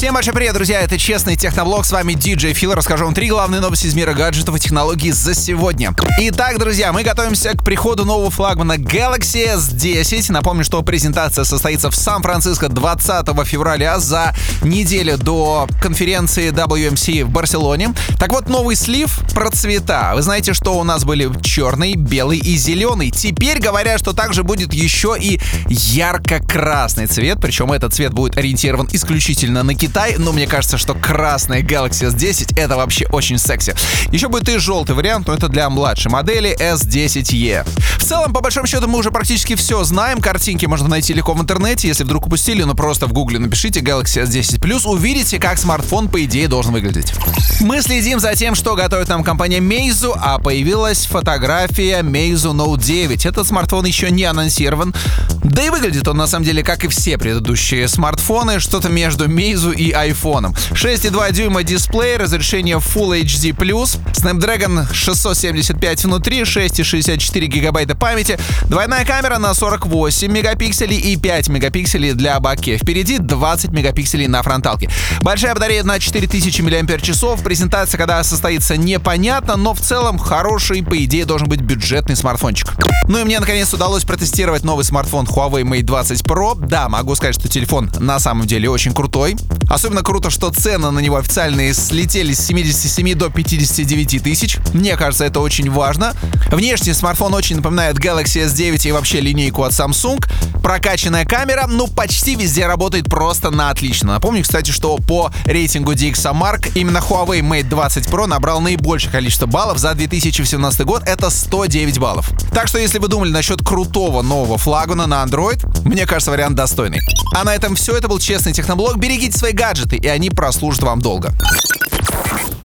Всем большой привет, друзья! Это Честный Техноблог. С вами DJ Фил. Расскажу вам три главные новости из мира гаджетов и технологий за сегодня. Итак, друзья, мы готовимся к приходу нового флагмана Galaxy S10. Напомню, что презентация состоится в Сан-Франциско 20 февраля за неделю до конференции WMC в Барселоне. Так вот, новый слив про цвета. Вы знаете, что у нас были черный, белый и зеленый. Теперь говорят, что также будет еще и ярко-красный цвет. Причем этот цвет будет ориентирован исключительно на Китай, но мне кажется, что красный Galaxy S10 это вообще очень секси. Еще будет и желтый вариант, но это для младшей модели S10e. В целом, по большому счету, мы уже практически все знаем. Картинки можно найти легко в интернете. Если вдруг упустили, ну просто в гугле напишите Galaxy S10 Plus, увидите, как смартфон, по идее, должен выглядеть. Мы следим за тем, что готовит нам компания Meizu, а появилась фотография Meizu Note 9. Этот смартфон еще не анонсирован. Да и выглядит он на самом деле как и все предыдущие смартфоны, что-то между Meizu и iPhone. 6,2 дюйма дисплей, разрешение Full HD+, Snapdragon 675 внутри, 6,64 гигабайта памяти, двойная камера на 48 мегапикселей и 5 мегапикселей для баке. Впереди 20 мегапикселей на фронталке. Большая батарея на 4000 мАч. Презентация, когда состоится, непонятно, но в целом хороший, по идее, должен быть бюджетный смартфончик. Ну и мне наконец удалось протестировать новый смартфон Huawei Mate 20 Pro. Да, могу сказать, что телефон на самом деле очень крутой. Особенно круто, что цены на него официальные слетели с 77 до 59 тысяч. Мне кажется, это очень важно. Внешне смартфон очень напоминает Galaxy S9 и вообще линейку от Samsung. Прокачанная камера, ну, почти везде работает просто на отлично. Напомню, кстати, что по рейтингу DxOMark именно Huawei Mate 20 Pro набрал наибольшее количество баллов за 2017 год. Это 109 баллов. Так что, если вы думали насчет крутого нового флагмана на Android, мне кажется, вариант достойный. А на этом все. Это был Честный Техноблог. Берегите свои гаджеты, и они прослужат вам долго.